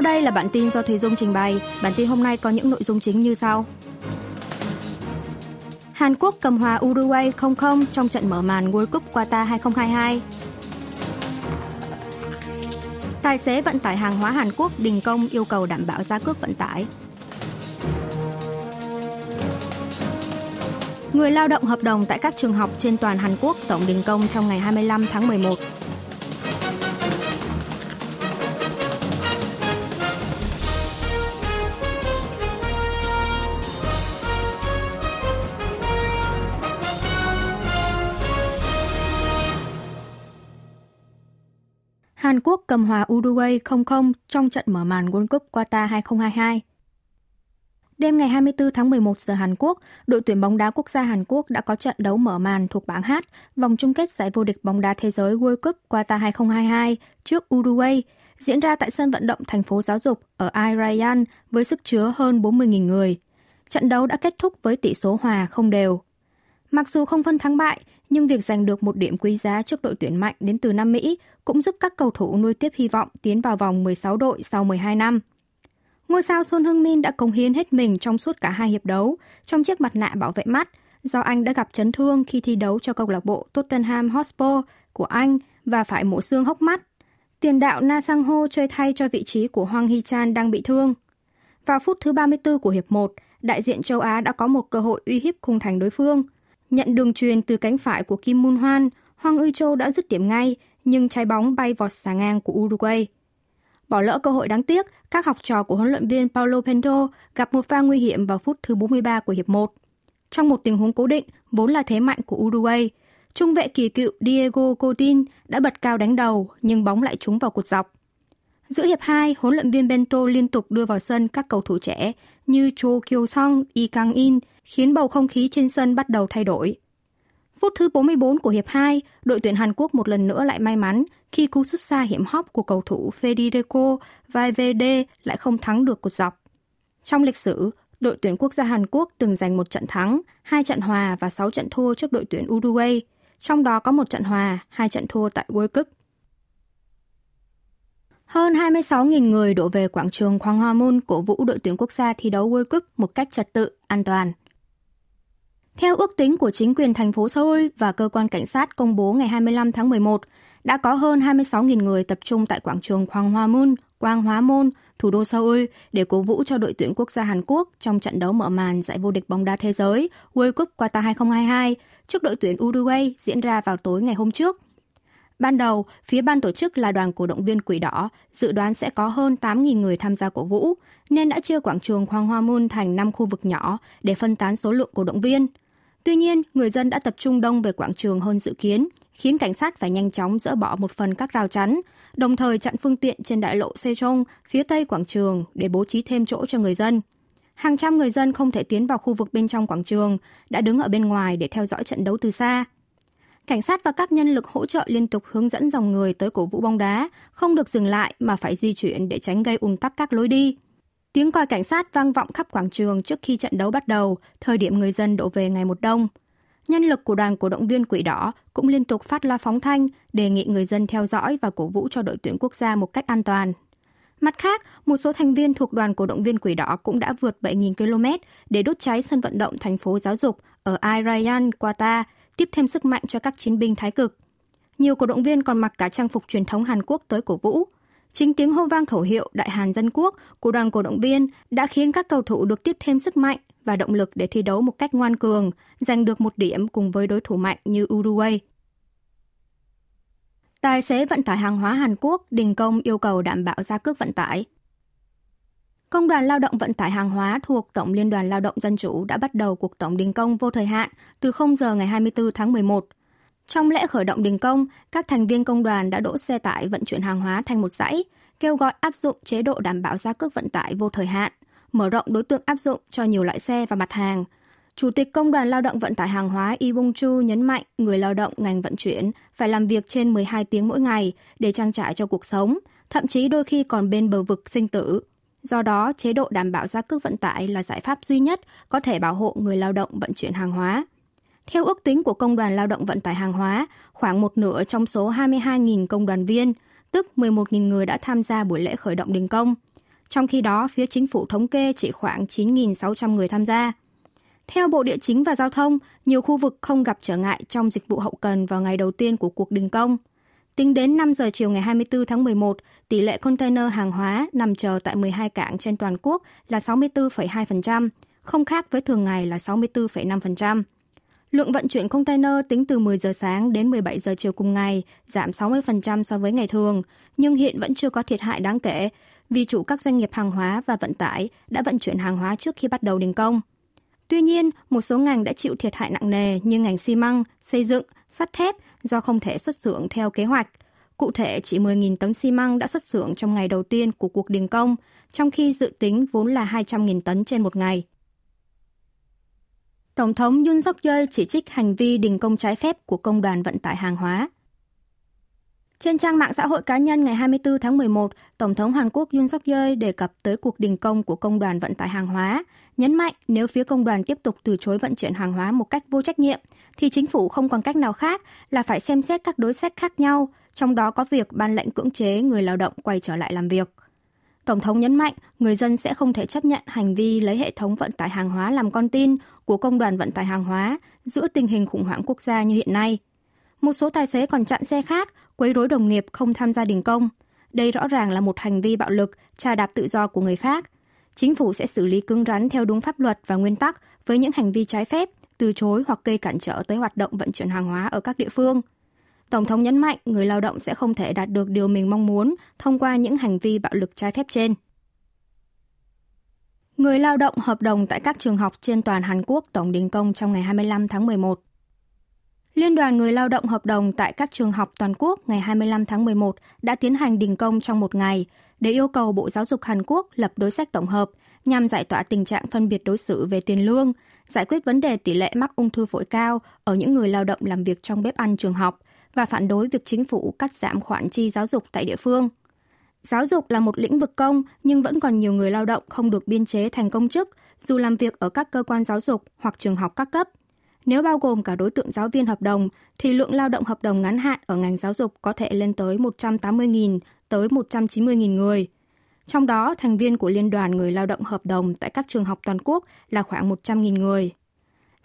Sau đây là bản tin do Thùy Dung trình bày. Bản tin hôm nay có những nội dung chính như sau. Hàn Quốc cầm hòa Uruguay 0-0 trong trận mở màn World Cup Qatar 2022. Tài xế vận tải hàng hóa Hàn Quốc đình công yêu cầu đảm bảo giá cước vận tải. Người lao động hợp đồng tại các trường học trên toàn Hàn Quốc tổng đình công trong ngày 25 tháng 11. Hàn Quốc cầm hòa Uruguay 0-0 trong trận mở màn World Cup Qatar 2022. Đêm ngày 24 tháng 11 giờ Hàn Quốc, đội tuyển bóng đá quốc gia Hàn Quốc đã có trận đấu mở màn thuộc bảng H vòng chung kết giải vô địch bóng đá thế giới World Cup Qatar 2022 trước Uruguay, diễn ra tại sân vận động thành phố giáo dục ở Irayan với sức chứa hơn 40.000 người. Trận đấu đã kết thúc với tỷ số hòa không đều. Mặc dù không phân thắng bại, nhưng việc giành được một điểm quý giá trước đội tuyển mạnh đến từ Nam Mỹ cũng giúp các cầu thủ nuôi tiếp hy vọng tiến vào vòng 16 đội sau 12 năm. Ngôi sao Son Heung-min đã cống hiến hết mình trong suốt cả hai hiệp đấu trong chiếc mặt nạ bảo vệ mắt do anh đã gặp chấn thương khi thi đấu cho câu lạc bộ Tottenham Hotspur của Anh và phải mổ xương hốc mắt. Tiền đạo Na Sang Ho chơi thay cho vị trí của Hoàng Hy Chan đang bị thương. Vào phút thứ 34 của hiệp 1, đại diện châu Á đã có một cơ hội uy hiếp khung thành đối phương. Nhận đường truyền từ cánh phải của Kim Mun Hoan, Hoàng Ư Châu đã dứt điểm ngay, nhưng trái bóng bay vọt xà ngang của Uruguay. Bỏ lỡ cơ hội đáng tiếc, các học trò của huấn luyện viên Paulo Pento gặp một pha nguy hiểm vào phút thứ 43 của hiệp 1. Trong một tình huống cố định, vốn là thế mạnh của Uruguay, trung vệ kỳ cựu Diego Coutinho đã bật cao đánh đầu nhưng bóng lại trúng vào cột dọc. Giữa hiệp 2, huấn luyện viên Bento liên tục đưa vào sân các cầu thủ trẻ như Cho Kyo Song, Yi Kang In, khiến bầu không khí trên sân bắt đầu thay đổi. Phút thứ 44 của hiệp 2, đội tuyển Hàn Quốc một lần nữa lại may mắn khi cú sút xa hiểm hóc của cầu thủ Federico Valverde lại không thắng được cột dọc. Trong lịch sử, đội tuyển quốc gia Hàn Quốc từng giành một trận thắng, hai trận hòa và 6 trận thua trước đội tuyển Uruguay, trong đó có một trận hòa, hai trận thua tại World Cup. Hơn 26.000 người đổ về quảng trường Hoàng Hoa Môn cổ vũ đội tuyển quốc gia thi đấu World Cup một cách trật tự, an toàn. Theo ước tính của chính quyền thành phố Seoul và cơ quan cảnh sát công bố ngày 25 tháng 11, đã có hơn 26.000 người tập trung tại quảng trường Hoàng Hoa Môn, Quang Hóa Môn, thủ đô Seoul để cổ vũ cho đội tuyển quốc gia Hàn Quốc trong trận đấu mở màn giải vô địch bóng đá thế giới World Cup Qatar 2022 trước đội tuyển Uruguay diễn ra vào tối ngày hôm trước. Ban đầu, phía ban tổ chức là đoàn cổ động viên Quỷ Đỏ, dự đoán sẽ có hơn 8.000 người tham gia cổ vũ, nên đã chia quảng trường Hoàng Hoa Môn thành 5 khu vực nhỏ để phân tán số lượng cổ động viên – Tuy nhiên, người dân đã tập trung đông về quảng trường hơn dự kiến, khiến cảnh sát phải nhanh chóng dỡ bỏ một phần các rào chắn, đồng thời chặn phương tiện trên đại lộ Sejong phía tây quảng trường để bố trí thêm chỗ cho người dân. Hàng trăm người dân không thể tiến vào khu vực bên trong quảng trường, đã đứng ở bên ngoài để theo dõi trận đấu từ xa. Cảnh sát và các nhân lực hỗ trợ liên tục hướng dẫn dòng người tới cổ vũ bóng đá, không được dừng lại mà phải di chuyển để tránh gây ùn tắc các lối đi. Tiếng còi cảnh sát vang vọng khắp quảng trường trước khi trận đấu bắt đầu, thời điểm người dân đổ về ngày một đông. Nhân lực của đoàn cổ động viên Quỷ Đỏ cũng liên tục phát loa phóng thanh, đề nghị người dân theo dõi và cổ vũ cho đội tuyển quốc gia một cách an toàn. Mặt khác, một số thành viên thuộc đoàn cổ động viên Quỷ Đỏ cũng đã vượt 7.000 km để đốt cháy sân vận động thành phố giáo dục ở Al Qatar, tiếp thêm sức mạnh cho các chiến binh thái cực. Nhiều cổ động viên còn mặc cả trang phục truyền thống Hàn Quốc tới cổ vũ. Chính tiếng hô vang khẩu hiệu Đại Hàn Dân Quốc của đoàn cổ động viên đã khiến các cầu thủ được tiếp thêm sức mạnh và động lực để thi đấu một cách ngoan cường, giành được một điểm cùng với đối thủ mạnh như Uruguay. Tài xế vận tải hàng hóa Hàn Quốc đình công yêu cầu đảm bảo giá cước vận tải. Công đoàn Lao động Vận tải Hàng hóa thuộc Tổng Liên đoàn Lao động Dân chủ đã bắt đầu cuộc tổng đình công vô thời hạn từ 0 giờ ngày 24 tháng 11 trong lễ khởi động đình công, các thành viên công đoàn đã đỗ xe tải vận chuyển hàng hóa thành một dãy, kêu gọi áp dụng chế độ đảm bảo giá cước vận tải vô thời hạn, mở rộng đối tượng áp dụng cho nhiều loại xe và mặt hàng. Chủ tịch Công đoàn Lao động Vận tải Hàng hóa Y Bung Chu nhấn mạnh người lao động ngành vận chuyển phải làm việc trên 12 tiếng mỗi ngày để trang trải cho cuộc sống, thậm chí đôi khi còn bên bờ vực sinh tử. Do đó, chế độ đảm bảo giá cước vận tải là giải pháp duy nhất có thể bảo hộ người lao động vận chuyển hàng hóa. Theo ước tính của Công đoàn Lao động Vận tải Hàng hóa, khoảng một nửa trong số 22.000 công đoàn viên, tức 11.000 người đã tham gia buổi lễ khởi động đình công. Trong khi đó, phía chính phủ thống kê chỉ khoảng 9.600 người tham gia. Theo Bộ Địa chính và Giao thông, nhiều khu vực không gặp trở ngại trong dịch vụ hậu cần vào ngày đầu tiên của cuộc đình công. Tính đến 5 giờ chiều ngày 24 tháng 11, tỷ lệ container hàng hóa nằm chờ tại 12 cảng trên toàn quốc là 64,2%, không khác với thường ngày là 64,5%. Lượng vận chuyển container tính từ 10 giờ sáng đến 17 giờ chiều cùng ngày giảm 60% so với ngày thường, nhưng hiện vẫn chưa có thiệt hại đáng kể vì chủ các doanh nghiệp hàng hóa và vận tải đã vận chuyển hàng hóa trước khi bắt đầu đình công. Tuy nhiên, một số ngành đã chịu thiệt hại nặng nề như ngành xi măng, xây dựng, sắt thép do không thể xuất xưởng theo kế hoạch. Cụ thể, chỉ 10.000 tấn xi măng đã xuất xưởng trong ngày đầu tiên của cuộc đình công, trong khi dự tính vốn là 200.000 tấn trên một ngày. Tổng thống Yoon suk yeol chỉ trích hành vi đình công trái phép của công đoàn vận tải hàng hóa. Trên trang mạng xã hội cá nhân ngày 24 tháng 11, Tổng thống Hàn Quốc Yoon suk yeol đề cập tới cuộc đình công của công đoàn vận tải hàng hóa, nhấn mạnh nếu phía công đoàn tiếp tục từ chối vận chuyển hàng hóa một cách vô trách nhiệm, thì chính phủ không còn cách nào khác là phải xem xét các đối sách khác nhau, trong đó có việc ban lệnh cưỡng chế người lao động quay trở lại làm việc. Tổng thống nhấn mạnh người dân sẽ không thể chấp nhận hành vi lấy hệ thống vận tải hàng hóa làm con tin của công đoàn vận tải hàng hóa giữa tình hình khủng hoảng quốc gia như hiện nay. Một số tài xế còn chặn xe khác, quấy rối đồng nghiệp không tham gia đình công. Đây rõ ràng là một hành vi bạo lực, trà đạp tự do của người khác. Chính phủ sẽ xử lý cứng rắn theo đúng pháp luật và nguyên tắc với những hành vi trái phép, từ chối hoặc gây cản trở tới hoạt động vận chuyển hàng hóa ở các địa phương. Tổng thống nhấn mạnh người lao động sẽ không thể đạt được điều mình mong muốn thông qua những hành vi bạo lực trái phép trên. Người lao động hợp đồng tại các trường học trên toàn Hàn Quốc tổng đình công trong ngày 25 tháng 11. Liên đoàn Người lao động hợp đồng tại các trường học toàn quốc ngày 25 tháng 11 đã tiến hành đình công trong một ngày để yêu cầu Bộ Giáo dục Hàn Quốc lập đối sách tổng hợp nhằm giải tỏa tình trạng phân biệt đối xử về tiền lương, giải quyết vấn đề tỷ lệ mắc ung thư phổi cao ở những người lao động làm việc trong bếp ăn trường học và phản đối việc chính phủ cắt giảm khoản chi giáo dục tại địa phương. Giáo dục là một lĩnh vực công nhưng vẫn còn nhiều người lao động không được biên chế thành công chức dù làm việc ở các cơ quan giáo dục hoặc trường học các cấp. Nếu bao gồm cả đối tượng giáo viên hợp đồng, thì lượng lao động hợp đồng ngắn hạn ở ngành giáo dục có thể lên tới 180.000 tới 190.000 người. Trong đó, thành viên của Liên đoàn Người lao động hợp đồng tại các trường học toàn quốc là khoảng 100.000 người.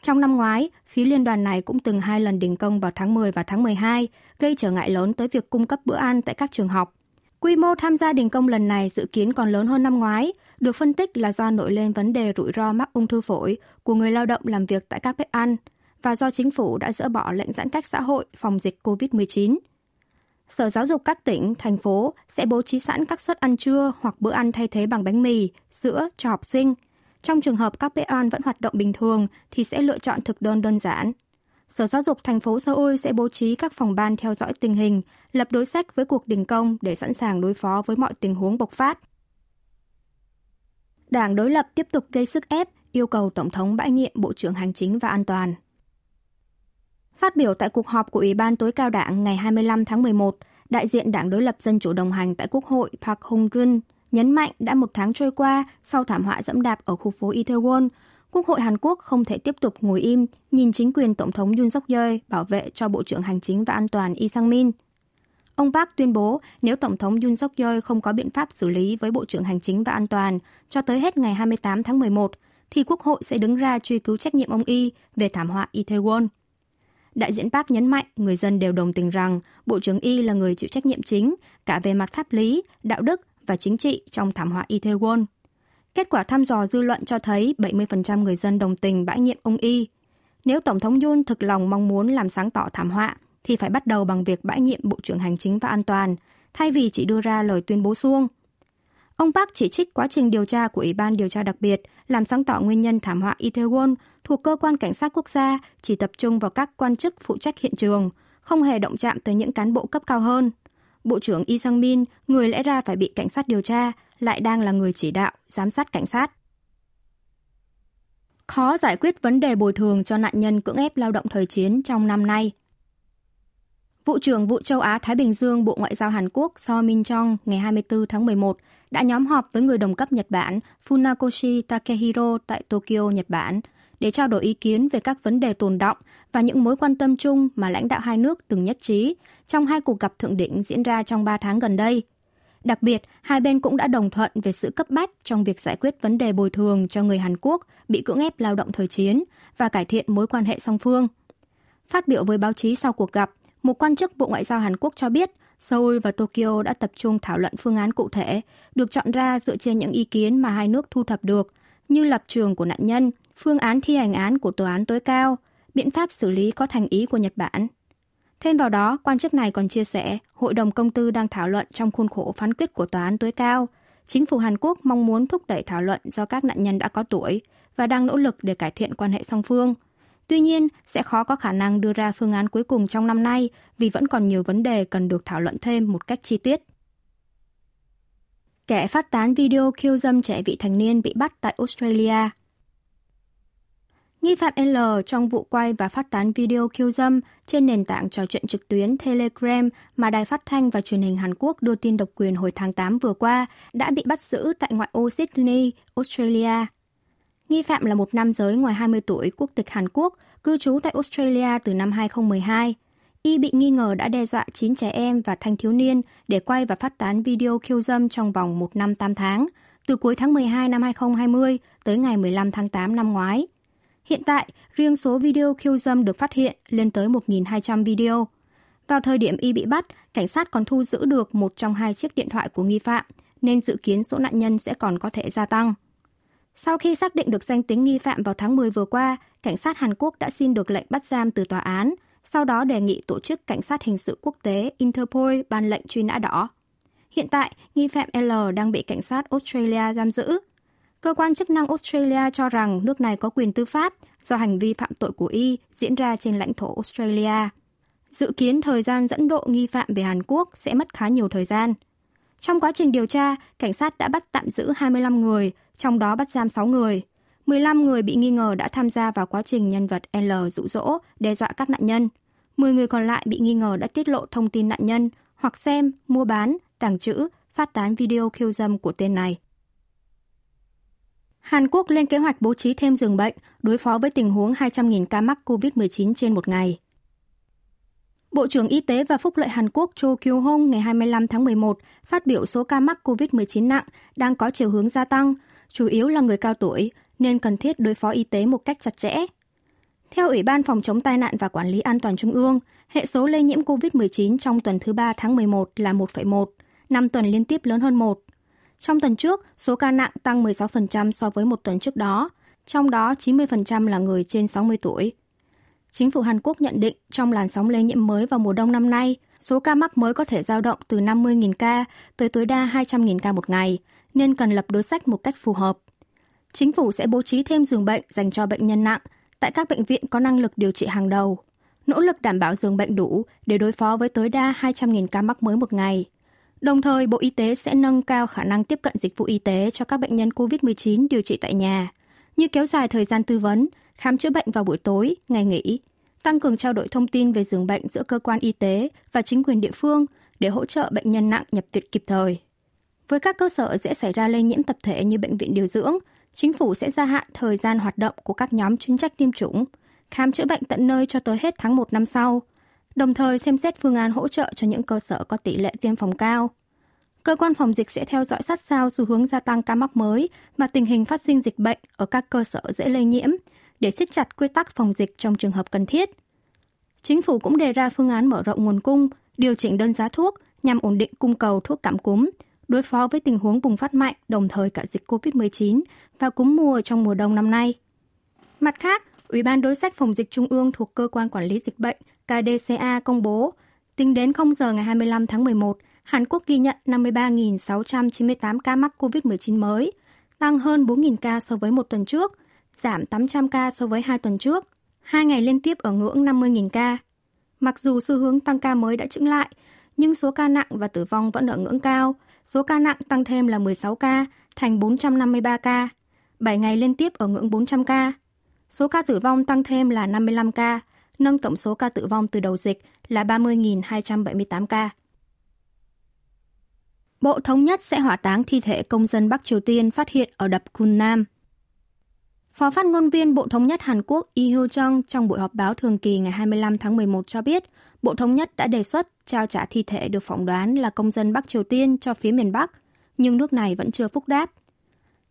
Trong năm ngoái, phía liên đoàn này cũng từng hai lần đình công vào tháng 10 và tháng 12, gây trở ngại lớn tới việc cung cấp bữa ăn tại các trường học. Quy mô tham gia đình công lần này dự kiến còn lớn hơn năm ngoái, được phân tích là do nổi lên vấn đề rủi ro mắc ung thư phổi của người lao động làm việc tại các bếp ăn và do chính phủ đã dỡ bỏ lệnh giãn cách xã hội phòng dịch COVID-19. Sở Giáo dục các tỉnh, thành phố sẽ bố trí sẵn các suất ăn trưa hoặc bữa ăn thay thế bằng bánh mì, sữa cho học sinh. Trong trường hợp các bếp ăn vẫn hoạt động bình thường thì sẽ lựa chọn thực đơn đơn giản. Sở Giáo dục thành phố Seoul sẽ bố trí các phòng ban theo dõi tình hình, lập đối sách với cuộc đình công để sẵn sàng đối phó với mọi tình huống bộc phát. Đảng đối lập tiếp tục gây sức ép, yêu cầu Tổng thống bãi nhiệm Bộ trưởng Hành chính và An toàn. Phát biểu tại cuộc họp của Ủy ban tối cao đảng ngày 25 tháng 11, đại diện đảng đối lập Dân chủ đồng hành tại Quốc hội Park Hong-gun nhấn mạnh đã một tháng trôi qua sau thảm họa dẫm đạp ở khu phố Itaewon, Quốc hội Hàn Quốc không thể tiếp tục ngồi im nhìn chính quyền Tổng thống Yoon suk yeol bảo vệ cho Bộ trưởng Hành chính và An toàn Lee Sang-min. Ông Park tuyên bố nếu Tổng thống Yoon suk yeol không có biện pháp xử lý với Bộ trưởng Hành chính và An toàn cho tới hết ngày 28 tháng 11, thì Quốc hội sẽ đứng ra truy cứu trách nhiệm ông Y về thảm họa Itaewon. Đại diện Park nhấn mạnh người dân đều đồng tình rằng Bộ trưởng Y là người chịu trách nhiệm chính cả về mặt pháp lý, đạo đức và chính trị trong thảm họa Itaewon. Kết quả thăm dò dư luận cho thấy 70% người dân đồng tình bãi nhiệm ông Y. Nếu Tổng thống Yoon thực lòng mong muốn làm sáng tỏ thảm họa, thì phải bắt đầu bằng việc bãi nhiệm Bộ trưởng Hành chính và An toàn, thay vì chỉ đưa ra lời tuyên bố suông. Ông Park chỉ trích quá trình điều tra của Ủy ban điều tra đặc biệt làm sáng tỏ nguyên nhân thảm họa Itaewon thuộc cơ quan cảnh sát quốc gia chỉ tập trung vào các quan chức phụ trách hiện trường, không hề động chạm tới những cán bộ cấp cao hơn. Bộ trưởng Lee Sang-min, người lẽ ra phải bị cảnh sát điều tra, lại đang là người chỉ đạo, giám sát cảnh sát. Khó giải quyết vấn đề bồi thường cho nạn nhân cưỡng ép lao động thời chiến trong năm nay. Vụ trưởng Vụ châu Á-Thái Bình Dương Bộ Ngoại giao Hàn Quốc So Min Chong ngày 24 tháng 11 đã nhóm họp với người đồng cấp Nhật Bản Funakoshi Takehiro tại Tokyo, Nhật Bản để trao đổi ý kiến về các vấn đề tồn động và những mối quan tâm chung mà lãnh đạo hai nước từng nhất trí trong hai cuộc gặp thượng đỉnh diễn ra trong 3 tháng gần đây – Đặc biệt, hai bên cũng đã đồng thuận về sự cấp bách trong việc giải quyết vấn đề bồi thường cho người Hàn Quốc bị cưỡng ép lao động thời chiến và cải thiện mối quan hệ song phương. Phát biểu với báo chí sau cuộc gặp, một quan chức Bộ Ngoại giao Hàn Quốc cho biết Seoul và Tokyo đã tập trung thảo luận phương án cụ thể, được chọn ra dựa trên những ý kiến mà hai nước thu thập được, như lập trường của nạn nhân, phương án thi hành án của tòa án tối cao, biện pháp xử lý có thành ý của Nhật Bản. Thêm vào đó, quan chức này còn chia sẻ, Hội đồng công tư đang thảo luận trong khuôn khổ phán quyết của tòa án tối cao. Chính phủ Hàn Quốc mong muốn thúc đẩy thảo luận do các nạn nhân đã có tuổi và đang nỗ lực để cải thiện quan hệ song phương. Tuy nhiên, sẽ khó có khả năng đưa ra phương án cuối cùng trong năm nay vì vẫn còn nhiều vấn đề cần được thảo luận thêm một cách chi tiết. Kẻ phát tán video khiêu dâm trẻ vị thành niên bị bắt tại Australia Nghi phạm L trong vụ quay và phát tán video khiêu dâm trên nền tảng trò chuyện trực tuyến Telegram mà Đài Phát thanh và Truyền hình Hàn Quốc đưa tin độc quyền hồi tháng 8 vừa qua đã bị bắt giữ tại ngoại ô Sydney, Australia. Nghi phạm là một nam giới ngoài 20 tuổi quốc tịch Hàn Quốc, cư trú tại Australia từ năm 2012. Y bị nghi ngờ đã đe dọa 9 trẻ em và thanh thiếu niên để quay và phát tán video khiêu dâm trong vòng một năm 8 tháng, từ cuối tháng 12 năm 2020 tới ngày 15 tháng 8 năm ngoái. Hiện tại, riêng số video khiêu dâm được phát hiện lên tới 1.200 video. Vào thời điểm y bị bắt, cảnh sát còn thu giữ được một trong hai chiếc điện thoại của nghi phạm, nên dự kiến số nạn nhân sẽ còn có thể gia tăng. Sau khi xác định được danh tính nghi phạm vào tháng 10 vừa qua, cảnh sát Hàn Quốc đã xin được lệnh bắt giam từ tòa án, sau đó đề nghị tổ chức cảnh sát hình sự quốc tế Interpol ban lệnh truy nã đỏ. Hiện tại, nghi phạm L đang bị cảnh sát Australia giam giữ. Cơ quan chức năng Australia cho rằng nước này có quyền tư pháp do hành vi phạm tội của Y diễn ra trên lãnh thổ Australia. Dự kiến thời gian dẫn độ nghi phạm về Hàn Quốc sẽ mất khá nhiều thời gian. Trong quá trình điều tra, cảnh sát đã bắt tạm giữ 25 người, trong đó bắt giam 6 người. 15 người bị nghi ngờ đã tham gia vào quá trình nhân vật L dụ dỗ, đe dọa các nạn nhân. 10 người còn lại bị nghi ngờ đã tiết lộ thông tin nạn nhân hoặc xem, mua bán, tàng trữ, phát tán video khiêu dâm của tên này. Hàn Quốc lên kế hoạch bố trí thêm giường bệnh đối phó với tình huống 200.000 ca mắc COVID-19 trên một ngày. Bộ trưởng Y tế và Phúc lợi Hàn Quốc Cho Kyu-hong ngày 25 tháng 11 phát biểu số ca mắc COVID-19 nặng đang có chiều hướng gia tăng, chủ yếu là người cao tuổi, nên cần thiết đối phó y tế một cách chặt chẽ. Theo Ủy ban Phòng chống tai nạn và Quản lý An toàn Trung ương, hệ số lây nhiễm COVID-19 trong tuần thứ 3 tháng 11 là 1,1, 5 tuần liên tiếp lớn hơn 1. Trong tuần trước, số ca nặng tăng 16% so với một tuần trước đó, trong đó 90% là người trên 60 tuổi. Chính phủ Hàn Quốc nhận định trong làn sóng lây nhiễm mới vào mùa đông năm nay, số ca mắc mới có thể dao động từ 50.000 ca tới tối đa 200.000 ca một ngày, nên cần lập đối sách một cách phù hợp. Chính phủ sẽ bố trí thêm giường bệnh dành cho bệnh nhân nặng tại các bệnh viện có năng lực điều trị hàng đầu, nỗ lực đảm bảo giường bệnh đủ để đối phó với tối đa 200.000 ca mắc mới một ngày. Đồng thời, Bộ Y tế sẽ nâng cao khả năng tiếp cận dịch vụ y tế cho các bệnh nhân COVID-19 điều trị tại nhà, như kéo dài thời gian tư vấn, khám chữa bệnh vào buổi tối, ngày nghỉ, tăng cường trao đổi thông tin về giường bệnh giữa cơ quan y tế và chính quyền địa phương để hỗ trợ bệnh nhân nặng nhập viện kịp thời. Với các cơ sở dễ xảy ra lây nhiễm tập thể như bệnh viện điều dưỡng, chính phủ sẽ gia hạn thời gian hoạt động của các nhóm chuyên trách tiêm chủng, khám chữa bệnh tận nơi cho tới hết tháng 1 năm sau, đồng thời xem xét phương án hỗ trợ cho những cơ sở có tỷ lệ tiêm phòng cao. Cơ quan phòng dịch sẽ theo dõi sát sao xu hướng gia tăng ca mắc mới và tình hình phát sinh dịch bệnh ở các cơ sở dễ lây nhiễm để siết chặt quy tắc phòng dịch trong trường hợp cần thiết. Chính phủ cũng đề ra phương án mở rộng nguồn cung, điều chỉnh đơn giá thuốc nhằm ổn định cung cầu thuốc cảm cúm, đối phó với tình huống bùng phát mạnh đồng thời cả dịch COVID-19 và cúm mùa trong mùa đông năm nay. Mặt khác, Ủy ban đối sách phòng dịch trung ương thuộc Cơ quan Quản lý Dịch bệnh KDCA công bố, tính đến 0 giờ ngày 25 tháng 11, Hàn Quốc ghi nhận 53.698 ca mắc COVID-19 mới, tăng hơn 4.000 ca so với một tuần trước, giảm 800 ca so với hai tuần trước, hai ngày liên tiếp ở ngưỡng 50.000 ca. Mặc dù xu hướng tăng ca mới đã chững lại, nhưng số ca nặng và tử vong vẫn ở ngưỡng cao. Số ca nặng tăng thêm là 16 ca, thành 453 ca. 7 ngày liên tiếp ở ngưỡng 400 ca. Số ca tử vong tăng thêm là 55 ca, nâng tổng số ca tử vong từ đầu dịch là 30.278 ca. Bộ Thống nhất sẽ hỏa táng thi thể công dân Bắc Triều Tiên phát hiện ở đập Nam. Phó phát ngôn viên Bộ Thống nhất Hàn Quốc Lee Hyo Jung trong buổi họp báo thường kỳ ngày 25 tháng 11 cho biết, Bộ Thống nhất đã đề xuất trao trả thi thể được phỏng đoán là công dân Bắc Triều Tiên cho phía miền Bắc, nhưng nước này vẫn chưa phúc đáp.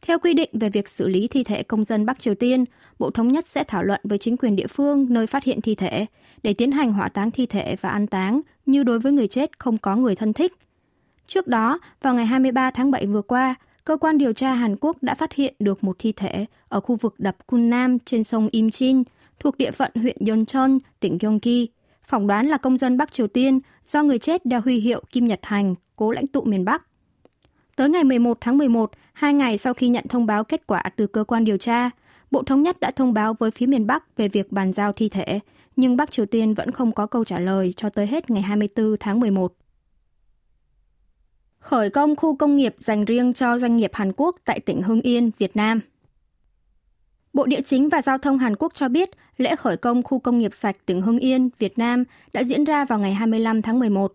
Theo quy định về việc xử lý thi thể công dân Bắc Triều Tiên, Bộ Thống nhất sẽ thảo luận với chính quyền địa phương nơi phát hiện thi thể để tiến hành hỏa táng thi thể và an táng như đối với người chết không có người thân thích. Trước đó, vào ngày 23 tháng 7 vừa qua, cơ quan điều tra Hàn Quốc đã phát hiện được một thi thể ở khu vực đập Kunnam trên sông Imjin thuộc địa phận huyện Yeoncheon, tỉnh Gyeonggi. Phỏng đoán là công dân Bắc Triều Tiên do người chết đeo huy hiệu Kim Nhật Thành, cố lãnh tụ miền Bắc. Tới ngày 11 tháng 11, hai ngày sau khi nhận thông báo kết quả từ cơ quan điều tra, Bộ Thống nhất đã thông báo với phía miền Bắc về việc bàn giao thi thể, nhưng Bắc Triều Tiên vẫn không có câu trả lời cho tới hết ngày 24 tháng 11. Khởi công khu công nghiệp dành riêng cho doanh nghiệp Hàn Quốc tại tỉnh Hưng Yên, Việt Nam. Bộ Địa chính và Giao thông Hàn Quốc cho biết lễ khởi công khu công nghiệp sạch tỉnh Hưng Yên, Việt Nam đã diễn ra vào ngày 25 tháng 11.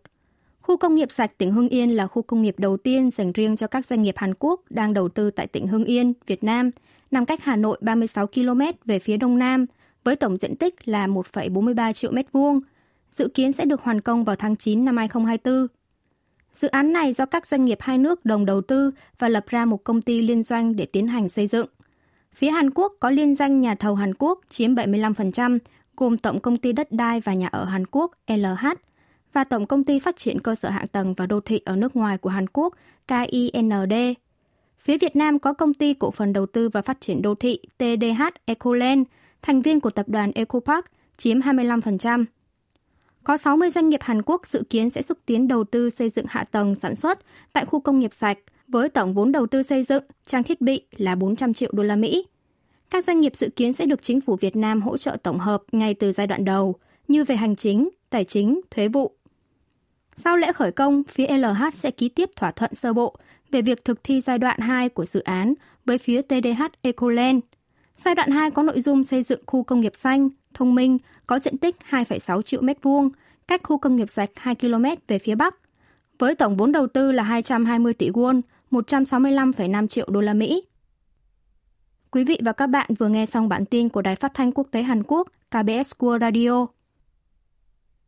Khu công nghiệp sạch tỉnh Hưng Yên là khu công nghiệp đầu tiên dành riêng cho các doanh nghiệp Hàn Quốc đang đầu tư tại tỉnh Hưng Yên, Việt Nam, nằm cách Hà Nội 36 km về phía đông nam, với tổng diện tích là 1,43 triệu mét vuông. Dự kiến sẽ được hoàn công vào tháng 9 năm 2024. Dự án này do các doanh nghiệp hai nước đồng đầu tư và lập ra một công ty liên doanh để tiến hành xây dựng. Phía Hàn Quốc có liên danh nhà thầu Hàn Quốc chiếm 75%, gồm Tổng Công ty Đất đai và Nhà ở Hàn Quốc LH và Tổng Công ty Phát triển Cơ sở Hạ tầng và Đô thị ở nước ngoài của Hàn Quốc KIND. Phía Việt Nam có Công ty Cổ phần Đầu tư và Phát triển Đô thị TDH Ecoland, thành viên của tập đoàn Ecopark, chiếm 25%. Có 60 doanh nghiệp Hàn Quốc dự kiến sẽ xúc tiến đầu tư xây dựng hạ tầng sản xuất tại khu công nghiệp sạch với tổng vốn đầu tư xây dựng, trang thiết bị là 400 triệu đô la Mỹ. Các doanh nghiệp dự kiến sẽ được chính phủ Việt Nam hỗ trợ tổng hợp ngay từ giai đoạn đầu, như về hành chính, tài chính, thuế vụ. Sau lễ khởi công, phía LH sẽ ký tiếp thỏa thuận sơ bộ về việc thực thi giai đoạn 2 của dự án với phía TDH Ecoland. Giai đoạn 2 có nội dung xây dựng khu công nghiệp xanh, thông minh, có diện tích 2,6 triệu mét vuông, cách khu công nghiệp sạch 2 km về phía bắc, với tổng vốn đầu tư là 220 tỷ won, 165,5 triệu đô la Mỹ. Quý vị và các bạn vừa nghe xong bản tin của Đài Phát thanh Quốc tế Hàn Quốc KBS World Radio.